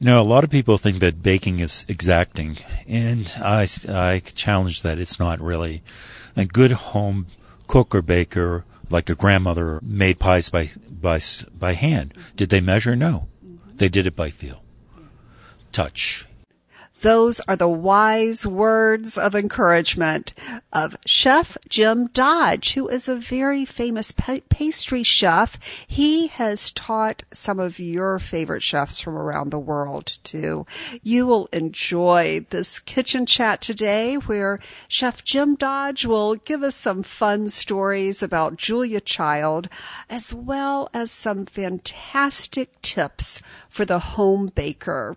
You know, a lot of people think that baking is exacting, and I, I challenge that it's not really. A good home cook or baker, like a grandmother, made pies by, by, by hand. Did they measure? No. They did it by feel, touch, those are the wise words of encouragement of Chef Jim Dodge, who is a very famous pa- pastry chef. He has taught some of your favorite chefs from around the world too. You will enjoy this kitchen chat today where Chef Jim Dodge will give us some fun stories about Julia Child as well as some fantastic tips for the home baker.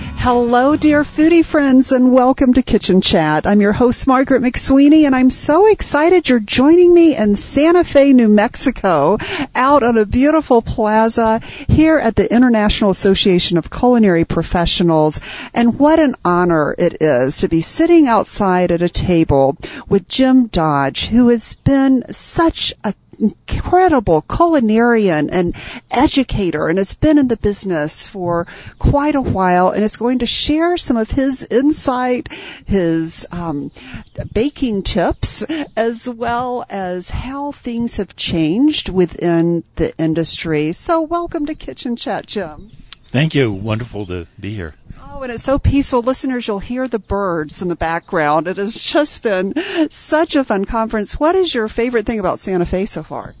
Hello, dear foodie friends, and welcome to Kitchen Chat. I'm your host, Margaret McSweeney, and I'm so excited you're joining me in Santa Fe, New Mexico, out on a beautiful plaza here at the International Association of Culinary Professionals. And what an honor it is to be sitting outside at a table with Jim Dodge, who has been such a incredible culinarian and educator and has been in the business for quite a while and is going to share some of his insight, his um, baking tips, as well as how things have changed within the industry. So welcome to Kitchen Chat, Jim. Thank you. Wonderful to be here. Oh, and it's so peaceful. Listeners, you'll hear the birds in the background. It has just been such a fun conference. What is your favorite thing about Santa Fe so far?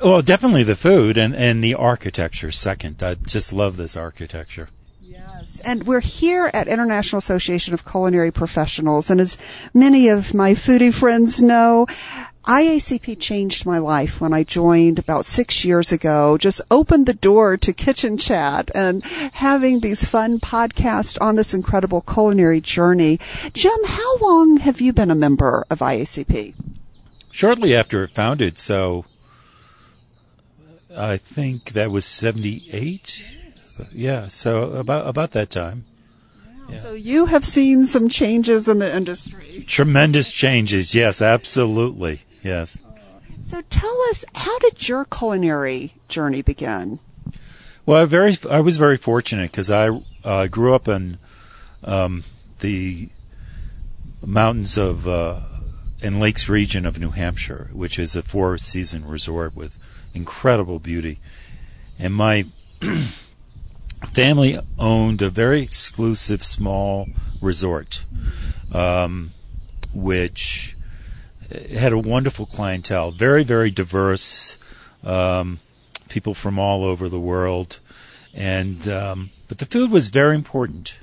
Well, definitely the food and, and the architecture second. I just love this architecture. Yes. And we're here at International Association of Culinary Professionals. And as many of my foodie friends know, IACP changed my life when I joined about six years ago, just opened the door to kitchen chat and having these fun podcasts on this incredible culinary journey. Jim, how long have you been a member of IACP? Shortly after it founded, so I think that was 78. Yeah, so about about that time. Yeah. So you have seen some changes in the industry. Tremendous changes. Yes, absolutely. Yes. So tell us, how did your culinary journey begin? Well, I very I was very fortunate because I uh, grew up in um, the mountains of uh, and lakes region of New Hampshire, which is a four season resort with incredible beauty, and my family owned a very exclusive small resort, um, which had a wonderful clientele, very very diverse, um, people from all over the world, and um, but the food was very important.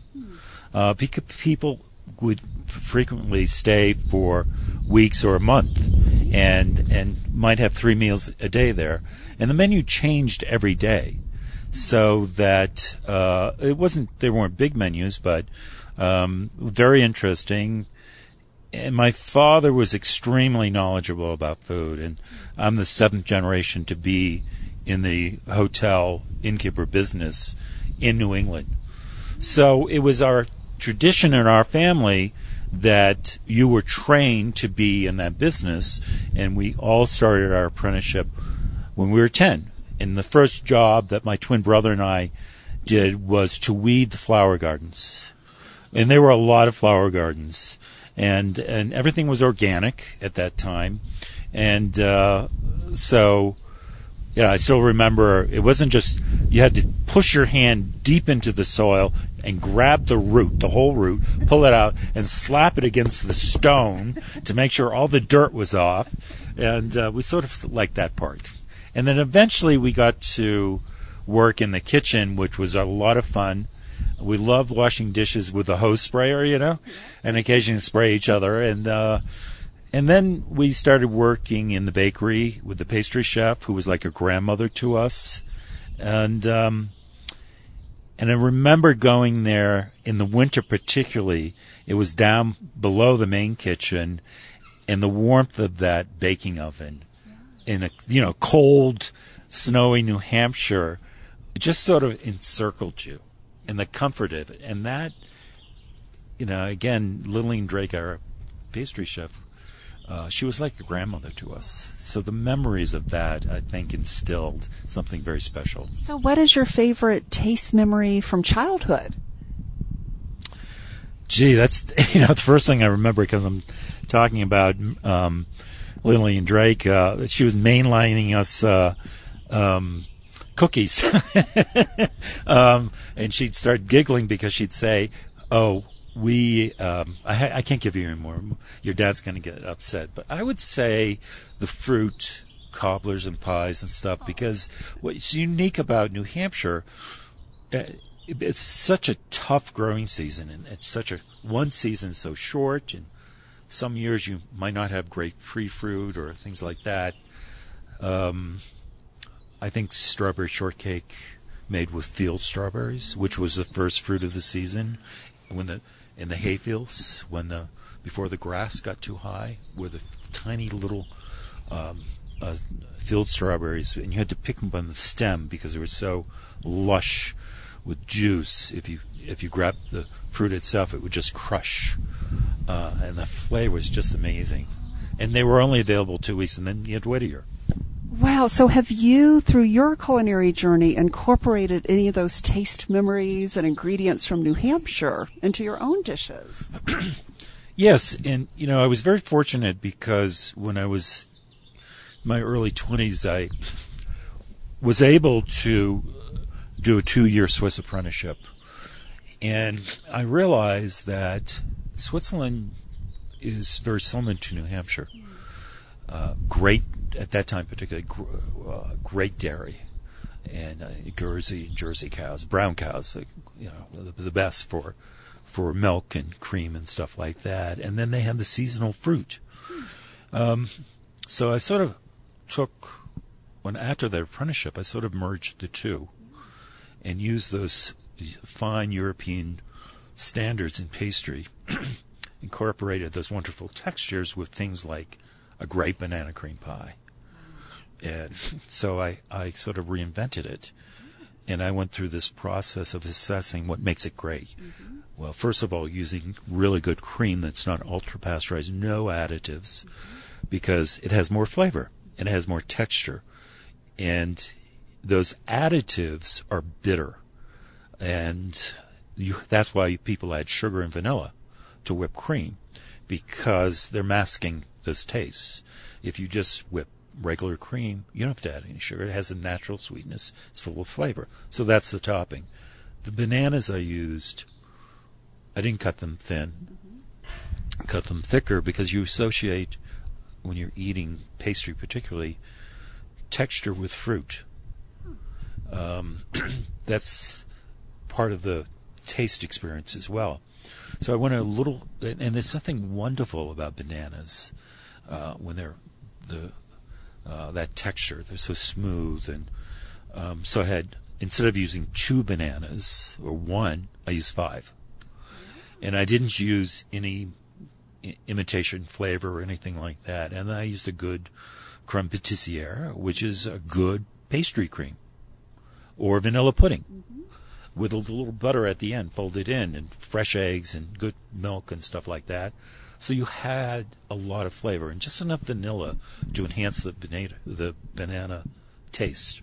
Uh, people would frequently stay for weeks or a month, and and might have three meals a day there, and the menu changed every day, so that uh, it wasn't there weren't big menus, but um, very interesting and my father was extremely knowledgeable about food, and I'm the seventh generation to be in the hotel innkeeper business in New England. So it was our tradition in our family that you were trained to be in that business, and we all started our apprenticeship when we were 10. And the first job that my twin brother and I did was to weed the flower gardens. And there were a lot of flower gardens and and everything was organic at that time, and uh, so yeah, I still remember it wasn't just you had to push your hand deep into the soil and grab the root, the whole root, pull it out, and slap it against the stone to make sure all the dirt was off, and uh, we sort of liked that part. And then eventually we got to work in the kitchen, which was a lot of fun. We loved washing dishes with a hose sprayer, you know, and occasionally spray each other. And uh, and then we started working in the bakery with the pastry chef, who was like a grandmother to us. And um, And I remember going there in the winter, particularly. It was down below the main kitchen, and the warmth of that baking oven in a you know cold, snowy New Hampshire just sort of encircled you, and the comfort of it, and that you know again, Lillian Drake, our pastry chef, uh, she was like a grandmother to us. So the memories of that, I think, instilled something very special. So, what is your favorite taste memory from childhood? Gee, that's you know the first thing I remember because I'm talking about um, Lillian Drake. Uh, she was mainlining us. Uh, um, cookies. um, and she'd start giggling because she'd say, Oh, we um, I, I, can't give you any more. Your dad's going to get upset. But I would say the fruit cobblers and pies and stuff because what's unique about New Hampshire, uh, it's such a tough growing season and it's such a one season so short and some years you might not have great free fruit or things like that. Um, I think strawberry shortcake made with field strawberries, which was the first fruit of the season, when the in the hayfields when the before the grass got too high were the tiny little um, uh, field strawberries, and you had to pick them on the stem because they were so lush with juice. If you if you grabbed the fruit itself, it would just crush, uh, and the flavor was just amazing. And they were only available two weeks, and then you had to wait a year. Wow. So have you, through your culinary journey, incorporated any of those taste memories and ingredients from New Hampshire into your own dishes? yes. And, you know, I was very fortunate because when I was my early 20s, I was able to do a two year Swiss apprenticeship. And I realized that Switzerland is very similar to New Hampshire. Uh, great at that time, particularly uh, great dairy and uh, Jersey Jersey cows, brown cows, you know, the, the best for for milk and cream and stuff like that. And then they had the seasonal fruit. Um, so I sort of took when after the apprenticeship, I sort of merged the two and used those fine European standards in pastry, incorporated those wonderful textures with things like a great banana cream pie and so I, I sort of reinvented it. And I went through this process of assessing what makes it great. Mm-hmm. Well, first of all, using really good cream that's not ultra pasteurized, no additives, mm-hmm. because it has more flavor and it has more texture. And those additives are bitter. And you, that's why people add sugar and vanilla to whipped cream, because they're masking those tastes. If you just whip regular cream, you don't have to add any sugar. It has a natural sweetness. It's full of flavor. So that's the topping. The bananas I used, I didn't cut them thin. Mm-hmm. Cut them thicker because you associate when you're eating pastry, particularly texture with fruit. Um, that's part of the taste experience as well. So I went a little, and there's something wonderful about bananas uh, when they're the uh, that texture. They're so smooth, and um, so I had instead of using two bananas or one, I used five, and I didn't use any imitation flavor or anything like that. And I used a good creme pâtissière, which is a good pastry cream, or vanilla pudding. With a little butter at the end folded in, and fresh eggs, and good milk, and stuff like that. So you had a lot of flavor and just enough vanilla to enhance the banana, the banana taste.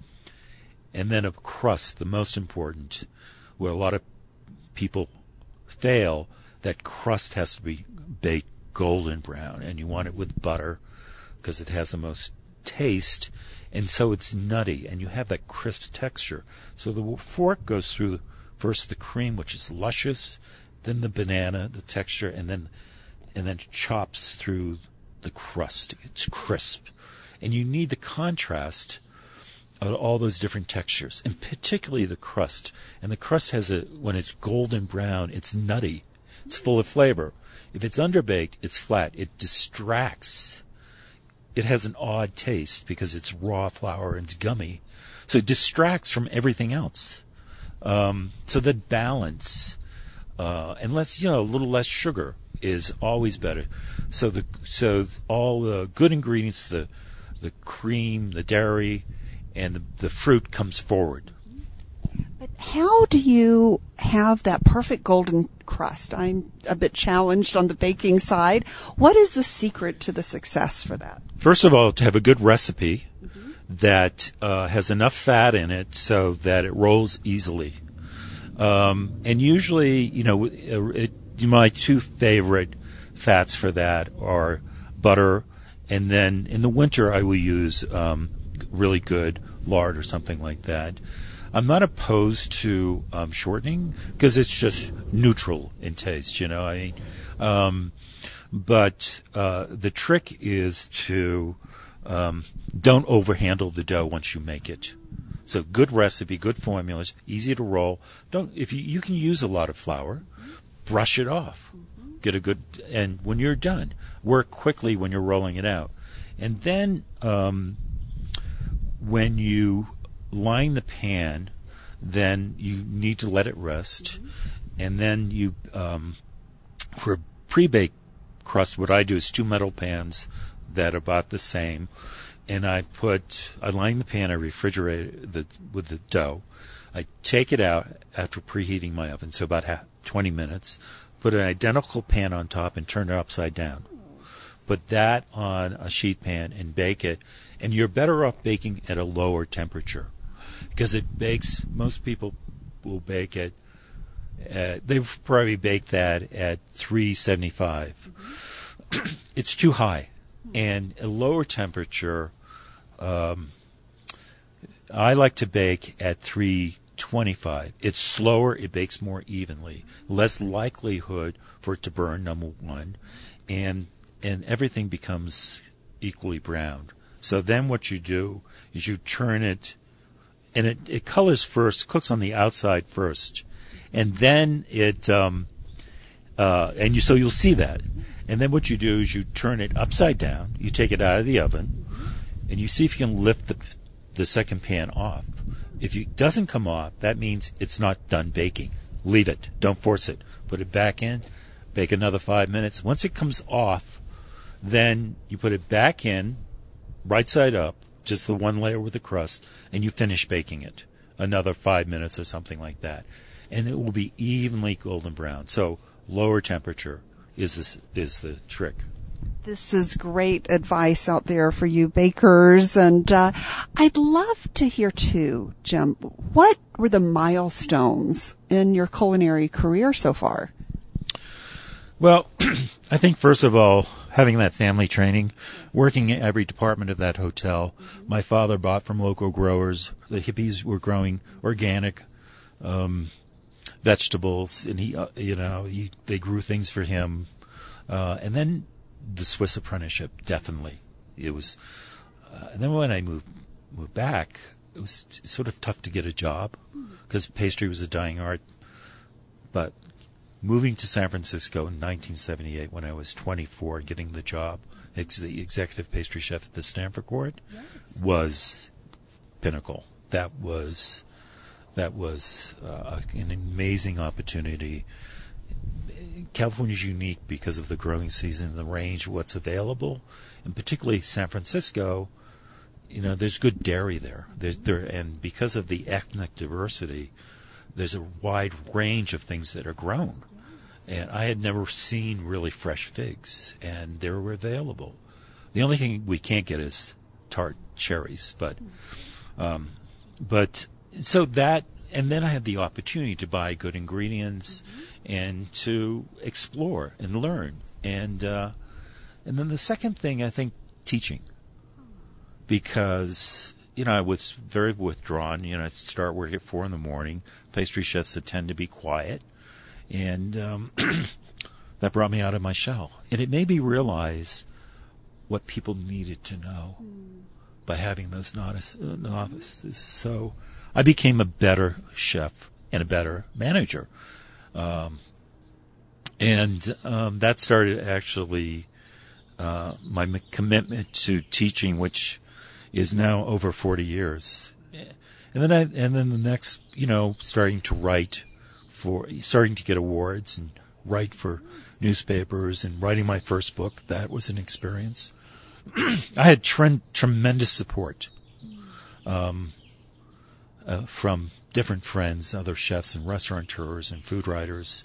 And then a crust, the most important, where a lot of people fail, that crust has to be baked golden brown and you want it with butter because it has the most taste and so it's nutty and you have that crisp texture. So the fork goes through first the cream, which is luscious, then the banana, the texture, and then and then chops through the crust. It's crisp. And you need the contrast of all those different textures, and particularly the crust. And the crust has a, when it's golden brown, it's nutty. It's full of flavor. If it's underbaked, it's flat. It distracts. It has an odd taste because it's raw flour and it's gummy. So it distracts from everything else. Um, so the balance, uh, and less, you know, a little less sugar is always better. So the so all the good ingredients, the the cream, the dairy, and the, the fruit comes forward. But how do you have that perfect golden crust? I'm a bit challenged on the baking side. What is the secret to the success for that? First of all, to have a good recipe that uh, has enough fat in it so that it rolls easily. Um, and usually, you know, it, my two favorite fats for that are butter, and then in the winter I will use um, really good lard or something like that. I'm not opposed to um, shortening because it's just neutral in taste. You know, I um, but uh, the trick is to um, don't overhandle the dough once you make it. So good recipe, good formulas, easy to roll. Don't if you you can use a lot of flour, brush it off. Get a good and when you're done, work quickly when you're rolling it out, and then um, when you line the pan, then you need to let it rest, and then you um, for pre-baked crust, what I do is two metal pans that are about the same. And I put I line the pan, I refrigerate the with the dough. I take it out after preheating my oven, so about half, 20 minutes. Put an identical pan on top and turn it upside down. Put that on a sheet pan and bake it. And you're better off baking at a lower temperature because it bakes. Most people will bake it. They've probably baked that at 375. Mm-hmm. it's too high, and a lower temperature um, I like to bake at 325. It's slower, it bakes more evenly, less likelihood for it to burn. Number one, and and everything becomes equally browned. So then what you do is you turn it, and it, it colors first, cooks on the outside first, and then it um, uh, and you so you'll see that, and then what you do is you turn it upside down. You take it out of the oven and you see if you can lift the, the second pan off. If it doesn't come off, that means it's not done baking. Leave it. Don't force it. Put it back in. Bake another five minutes. Once it comes off, then you put it back in, right side up, just the one layer with the crust, and you finish baking it. Another five minutes or something like that. And it will be evenly golden brown. So lower temperature is this, is the trick. This is great advice out there for you bakers. And uh, I'd love to hear too, Jim, what were the milestones in your culinary career so far? Well, I think first of all, having that family training, working in every department of that hotel. My father bought from local growers. The hippies were growing organic um, vegetables, and he, uh, you know, he, they grew things for him. Uh, and then the Swiss apprenticeship, definitely. It was, uh, and then when I moved moved back, it was t- sort of tough to get a job because pastry was a dying art. But moving to San Francisco in 1978, when I was 24, getting the job, ex- the executive pastry chef at the Stanford Court, yes. was pinnacle. That was that was uh, an amazing opportunity California is unique because of the growing season, the range, what's available, and particularly San Francisco. You know, there's good dairy there. There's, there, and because of the ethnic diversity, there's a wide range of things that are grown. And I had never seen really fresh figs, and they were available. The only thing we can't get is tart cherries, but, um, but so that and then I had the opportunity to buy good ingredients mm-hmm. And to explore and learn. And uh, and then the second thing, I think, teaching, because you know I was very withdrawn. You know, I start work at four in the morning. Pastry chefs tend to be quiet, and um, that brought me out of my shell. And it made me realize what people needed to know by having those novices. So I became a better chef and a better manager. Um, and um, that started actually uh, my commitment to teaching, which is now over 40 years. and then I and then the next, you know, starting to write for starting to get awards and write for newspapers and writing my first book. That was an experience. I had tre- tremendous support um, uh, from different friends, other chefs and restaurateurs and food writers.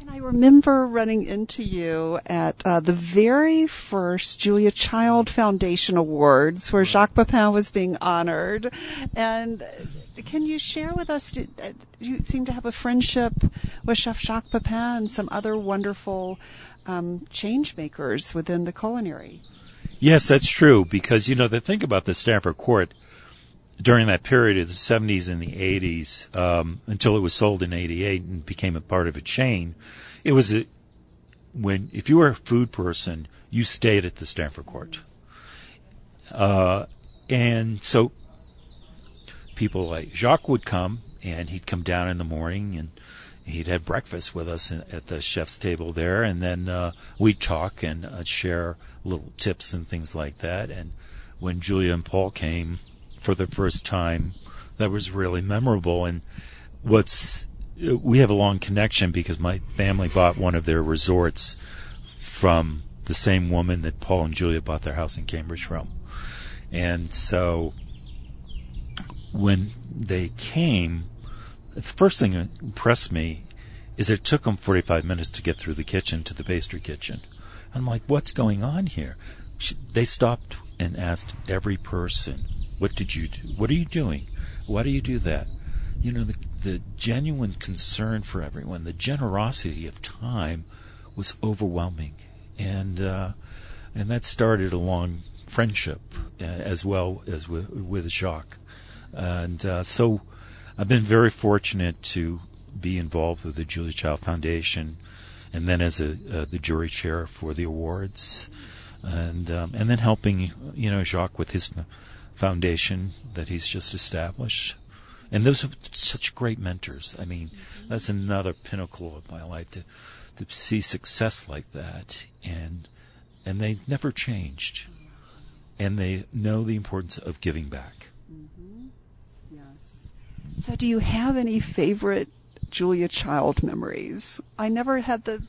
And I remember running into you at uh, the very first Julia Child Foundation Awards, where Jacques Pepin was being honored. And can you share with us? Did, uh, you seem to have a friendship with Chef Jacques Pepin and some other wonderful um, change makers within the culinary. Yes, that's true. Because you know the thing about the Stanford Court during that period of the 70s and the 80s, um, until it was sold in 88 and became a part of a chain, it was a, when, if you were a food person, you stayed at the Stanford Court. Uh, and so people like Jacques would come and he'd come down in the morning and he'd have breakfast with us at the chef's table there and then uh, we'd talk and uh, share little tips and things like that and when Julia and Paul came for the first time that was really memorable. And what's we have a long connection because my family bought one of their resorts from the same woman that Paul and Julia bought their house in Cambridge from. And so when they came, the first thing that impressed me is it took them 45 minutes to get through the kitchen to the pastry kitchen. I'm like, what's going on here? They stopped and asked every person what did you do? What are you doing? Why do you do that? You know, the, the genuine concern for everyone, the generosity of time was overwhelming. And, uh, and that started a long friendship uh, as well as with, with Jacques. And uh, so I've been very fortunate to be involved with the Julia Child Foundation and then as a, uh, the jury chair for the awards and um, and then helping you know Jacques with his foundation that he's just established. And those are such great mentors. I mean, that's another pinnacle of my life to to see success like that and and they never changed. And they know the importance of giving back. Mm-hmm. Yes. So do you have any favorite Julia Child memories? I never had the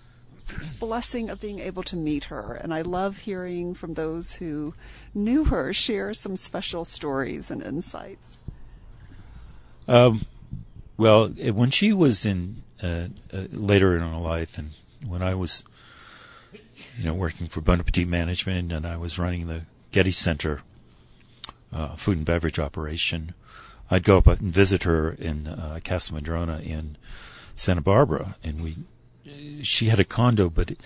blessing of being able to meet her. And I love hearing from those who knew her share some special stories and insights. Um, well, when she was in uh, uh, later in her life, and when I was, you know, working for Bon Appetit Management, and I was running the Getty Center uh, food and beverage operation, I'd go up and visit her in uh, Casa Madrona in Santa Barbara, and we she had a condo, but it,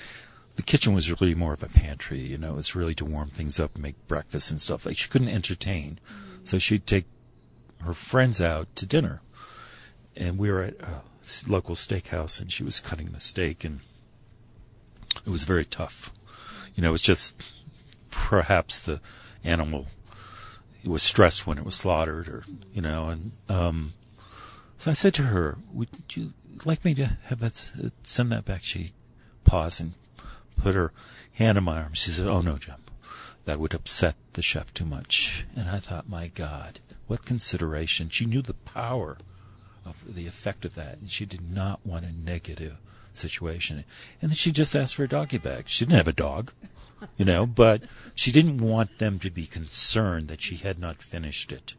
the kitchen was really more of a pantry. You know, it was really to warm things up and make breakfast and stuff. Like she couldn't entertain, mm-hmm. so she'd take her friends out to dinner, and we were at a local steakhouse, and she was cutting the steak, and it was very tough. You know, it was just perhaps the animal was stressed when it was slaughtered, or you know, and um, so I said to her, "Would you like me to have that send that back?" She paused and put her hand on my arm. She said, "Oh no, Jim, that would upset the chef too much." And I thought, my God, what consideration! She knew the power of the effect of that, and she did not want a negative situation. And then she just asked for a doggy bag. She didn't have a dog, you know, but she didn't want them to be concerned that she had not finished it.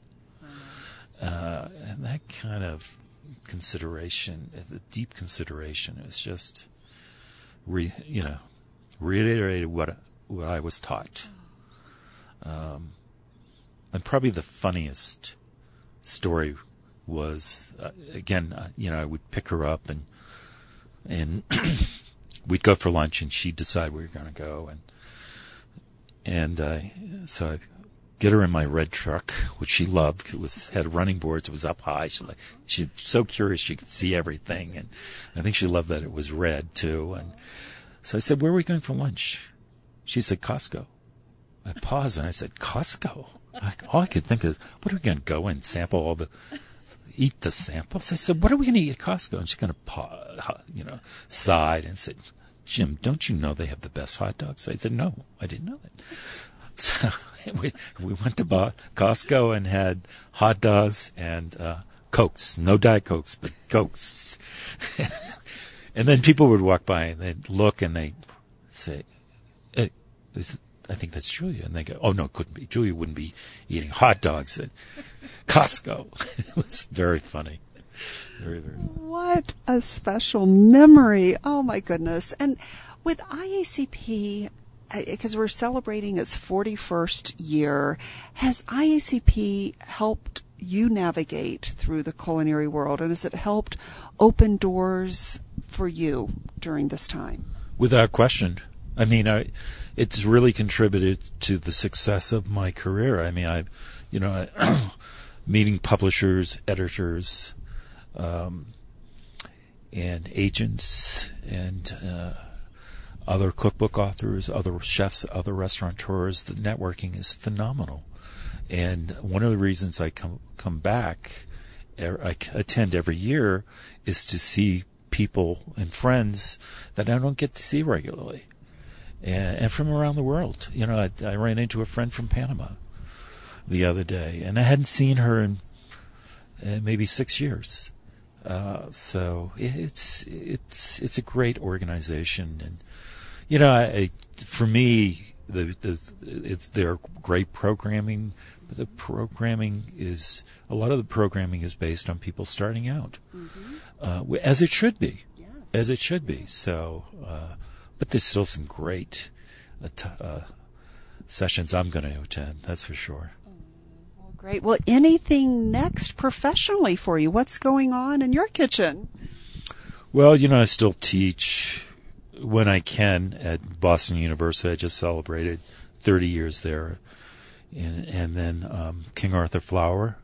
Uh, and that kind of consideration, the deep consideration, is just, re, you know, reiterated what what I was taught. Um, and probably the funniest story was uh, again, uh, you know, I would pick her up and and we'd go for lunch, and she'd decide where we were going to go, and and uh, so I get her in my red truck, which she loved. It was had running boards. It was up high. She like she's so curious she could see everything, and I think she loved that it was red too. And so I said, "Where are we going for lunch?" She said, "Costco." I paused and I said, "Costco." I, all I could think is, "What are we going to go and sample all the?" Eat the samples. I said, "What are we going to eat at Costco?" And she kind of, you know, sighed and said, "Jim, don't you know they have the best hot dogs?" I said, "No, I didn't know that." So we we went to Costco and had hot dogs and uh, cokes, no diet cokes, but cokes. and then people would walk by and they'd look and they'd say, hey, I think that's Julia. And they go, oh no, it couldn't be. Julia wouldn't be eating hot dogs at Costco. it was very funny. Very, very funny. What a special memory. Oh my goodness. And with IACP, because we're celebrating its 41st year, has IACP helped you navigate through the culinary world and has it helped open doors for you during this time? Without question. I mean, I, it's really contributed to the success of my career. I mean, I, you know, I, meeting publishers, editors, um, and agents, and uh, other cookbook authors, other chefs, other restaurateurs. The networking is phenomenal. And one of the reasons I come come back, er, I attend every year, is to see people and friends that I don't get to see regularly, and, and from around the world. You know, I, I, ran into a friend from Panama the other day, and I hadn't seen her in uh, maybe six years. Uh, so it's it's it's a great organization, and you know, I, for me, the the it's they're great programming but the programming is a lot of the programming is based on people starting out, mm-hmm. uh, as it should be, yes. as it should be. So, uh, but there's still some great uh, t- uh, sessions I'm going to attend. That's for sure. Well, great. Well, anything next professionally for you? What's going on in your kitchen? Well, you know, I still teach when I can at Boston University. I just celebrated 30 years there and, and then um, King Arthur Flour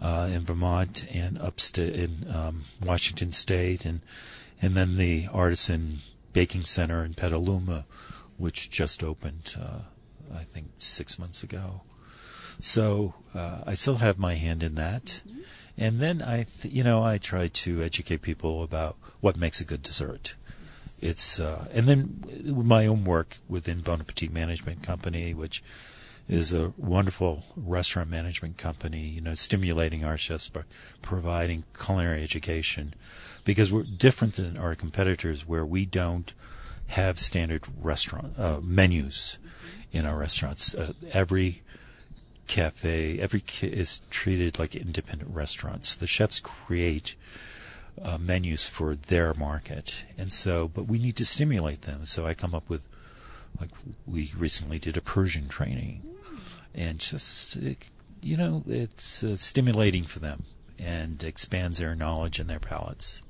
uh, in Vermont and upstate in um, Washington State, and and then the Artisan Baking Center in Petaluma, which just opened, uh, I think, six months ago. So uh, I still have my hand in that, mm-hmm. and then I, th- you know, I try to educate people about what makes a good dessert. It's uh, and then my own work within Bon Appetit Management Company, which is a wonderful restaurant management company, you know, stimulating our chefs by providing culinary education because we're different than our competitors where we don't have standard restaurant uh, menus in our restaurants. Uh, every cafe, every ca- is treated like independent restaurants. The chefs create uh, menus for their market, and so, but we need to stimulate them. So I come up with, like, we recently did a Persian training and just you know it's uh, stimulating for them and expands their knowledge and their palates.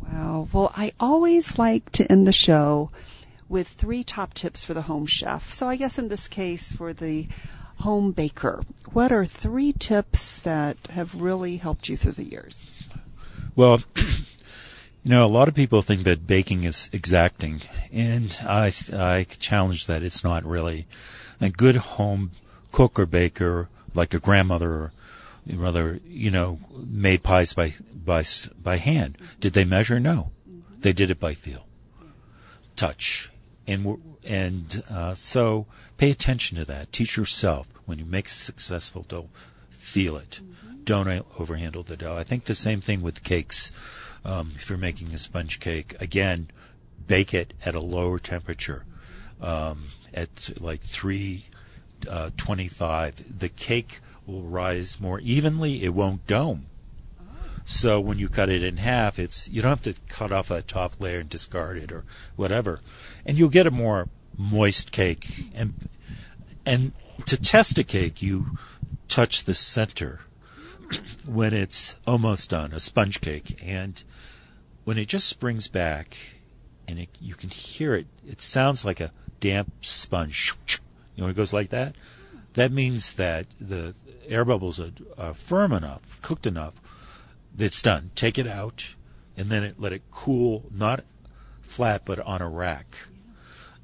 Wow. Well, I always like to end the show with three top tips for the home chef. So I guess in this case for the home baker, what are three tips that have really helped you through the years? Well, you know, a lot of people think that baking is exacting, and I I challenge that it's not really. A good home cook or baker, like a grandmother or rather, you know, made pies by by by hand. Did they measure? No, they did it by feel, touch, and and uh, so pay attention to that. Teach yourself when you make successful dough, feel it. Mm-hmm. Don't overhandle the dough. I think the same thing with cakes. Um, if you're making a sponge cake, again, bake it at a lower temperature, um, at like three uh, 25, the cake will rise more evenly. It won't dome. So when you cut it in half, it's you don't have to cut off that top layer and discard it or whatever, and you'll get a more moist cake. And and to test a cake, you touch the center when it's almost done, a sponge cake, and when it just springs back, and it, you can hear it. It sounds like a damp sponge you know, it goes like that. That means that the air bubbles are, are firm enough, cooked enough, it's done. Take it out, and then it, let it cool, not flat, but on a rack,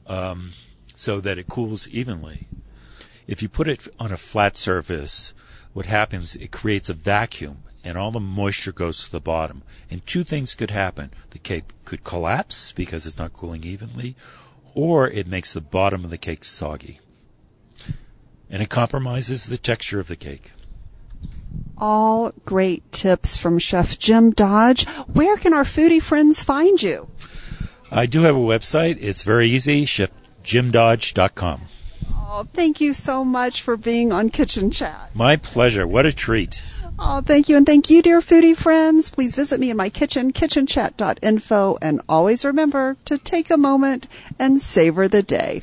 um, so that it cools evenly. If you put it on a flat surface, what happens? It creates a vacuum, and all the moisture goes to the bottom. And two things could happen: the cake could collapse because it's not cooling evenly, or it makes the bottom of the cake soggy. and it compromises the texture of the cake. All great tips from Chef Jim Dodge. Where can our foodie friends find you? I do have a website. It's very easy, chefjimdodge.com. Oh, thank you so much for being on Kitchen Chat. My pleasure. What a treat. Oh, thank you. And thank you, dear foodie friends. Please visit me in my kitchen, kitchenchat.info. And always remember to take a moment and savor the day.